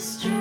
strength.